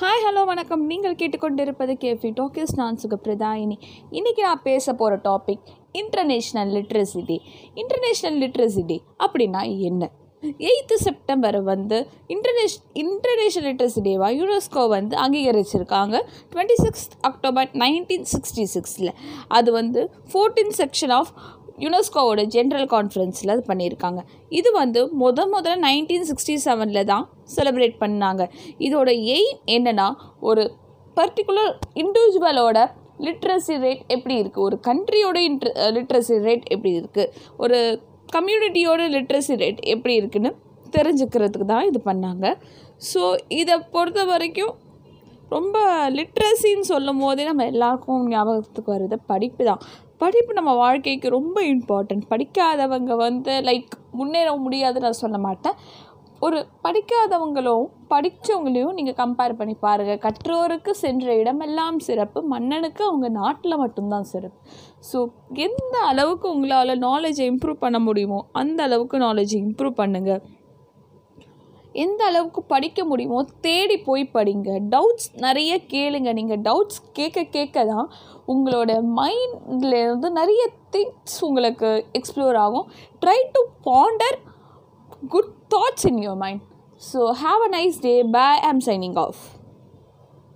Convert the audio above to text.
Hi hello வணக்கம். நீங்கள் கேட்டுக்கொண்டிருப்பது கேஃபி டோக்கிஸ். நான் சுகப்பிரதாயினி. இன்றைக்கி நான் பேச போகிற topic international literacy day international literacy day அப்படின்னா என்ன? எயித்து செப்டம்பர் வந்து இன்டர்நேஷ் இன்டர்நேஷ்னல் லிட்ரஸி டேவாக யுனெஸ்கோ வந்து அங்கீகரிச்சிருக்காங்க. Twenty six October nineteen sixty சிக்ஸில் அது வந்து ஃபோர்டீன் செக்ஷன் ஆஃப் யுனெஸ்கோவோட ஜென்ரல் கான்ஃபரன்ஸில் அது பண்ணியிருக்காங்க. இது வந்து முத முதல்ல நைன்டீன் சிக்ஸ்டி செவனில் தான் செலிப்ரேட் பண்ணாங்க. இதோட எய்ம் என்னென்னா ஒரு பர்டிகுலர் இண்டிவிஜுவலோட லிட்ரஸி ரேட் எப்படி இருக்குது ஒரு கண்ட்ரியோட இன்ட்ர லிட்ரஸி ரேட் எப்படி இருக்குது ஒரு கம்யூனிட்டியோட லிட்ரஸி ரேட் எப்படி இருக்குன்னு தெரிஞ்சுக்கிறதுக்கு தான் இது பண்ணாங்க. ஸோ இதை பொறுத்த வரைக்கும் ரொம்ப லிட்ரஸின்னு சொல்லும் போதே நம்ம எல்லாருக்கும் ஞாபகத்துக்கு வருது படிப்பு தான். படிப்பு நம்ம வாழ்க்கைக்கு ரொம்ப இம்பார்ட்டன்ட் படிக்காதவங்க வந்து லைக் முன்னேற முடியாதுன்னு நான் சொல்ல மாட்டேன். ஒரு படிக்காதவங்களும் படித்தவங்களையும் நீங்கள் கம்பேர் பண்ணி பாருங்கள் கற்றோருக்கு சென்ற இடமெல்லாம் சிறப்பு. மன்னனுக்கு அவங்க நாட்டில் மட்டும்தான் சிறப்பு. ஸோ எந்த அளவுக்கு உங்களால் நாலேஜை இம்ப்ரூவ் பண்ண முடியுமோ அந்த அளவுக்கு நாலேஜை இம்ப்ரூவ் பண்ணுங்கள் எந்த அளவுக்கு படிக்க முடியுமோ தேடி போய் படிங்க. டவுட்ஸ் நிறைய கேளுங்க. நீங்கள் டவுட்ஸ் கேட்க கேட்க தான் உங்களோட மைண்டில் வந்து நிறைய திங்ஸ் உங்களுக்கு எக்ஸ்ப்ளோர் ஆகும். Try to ponder good thoughts in your mind so have a nice day bye am signing off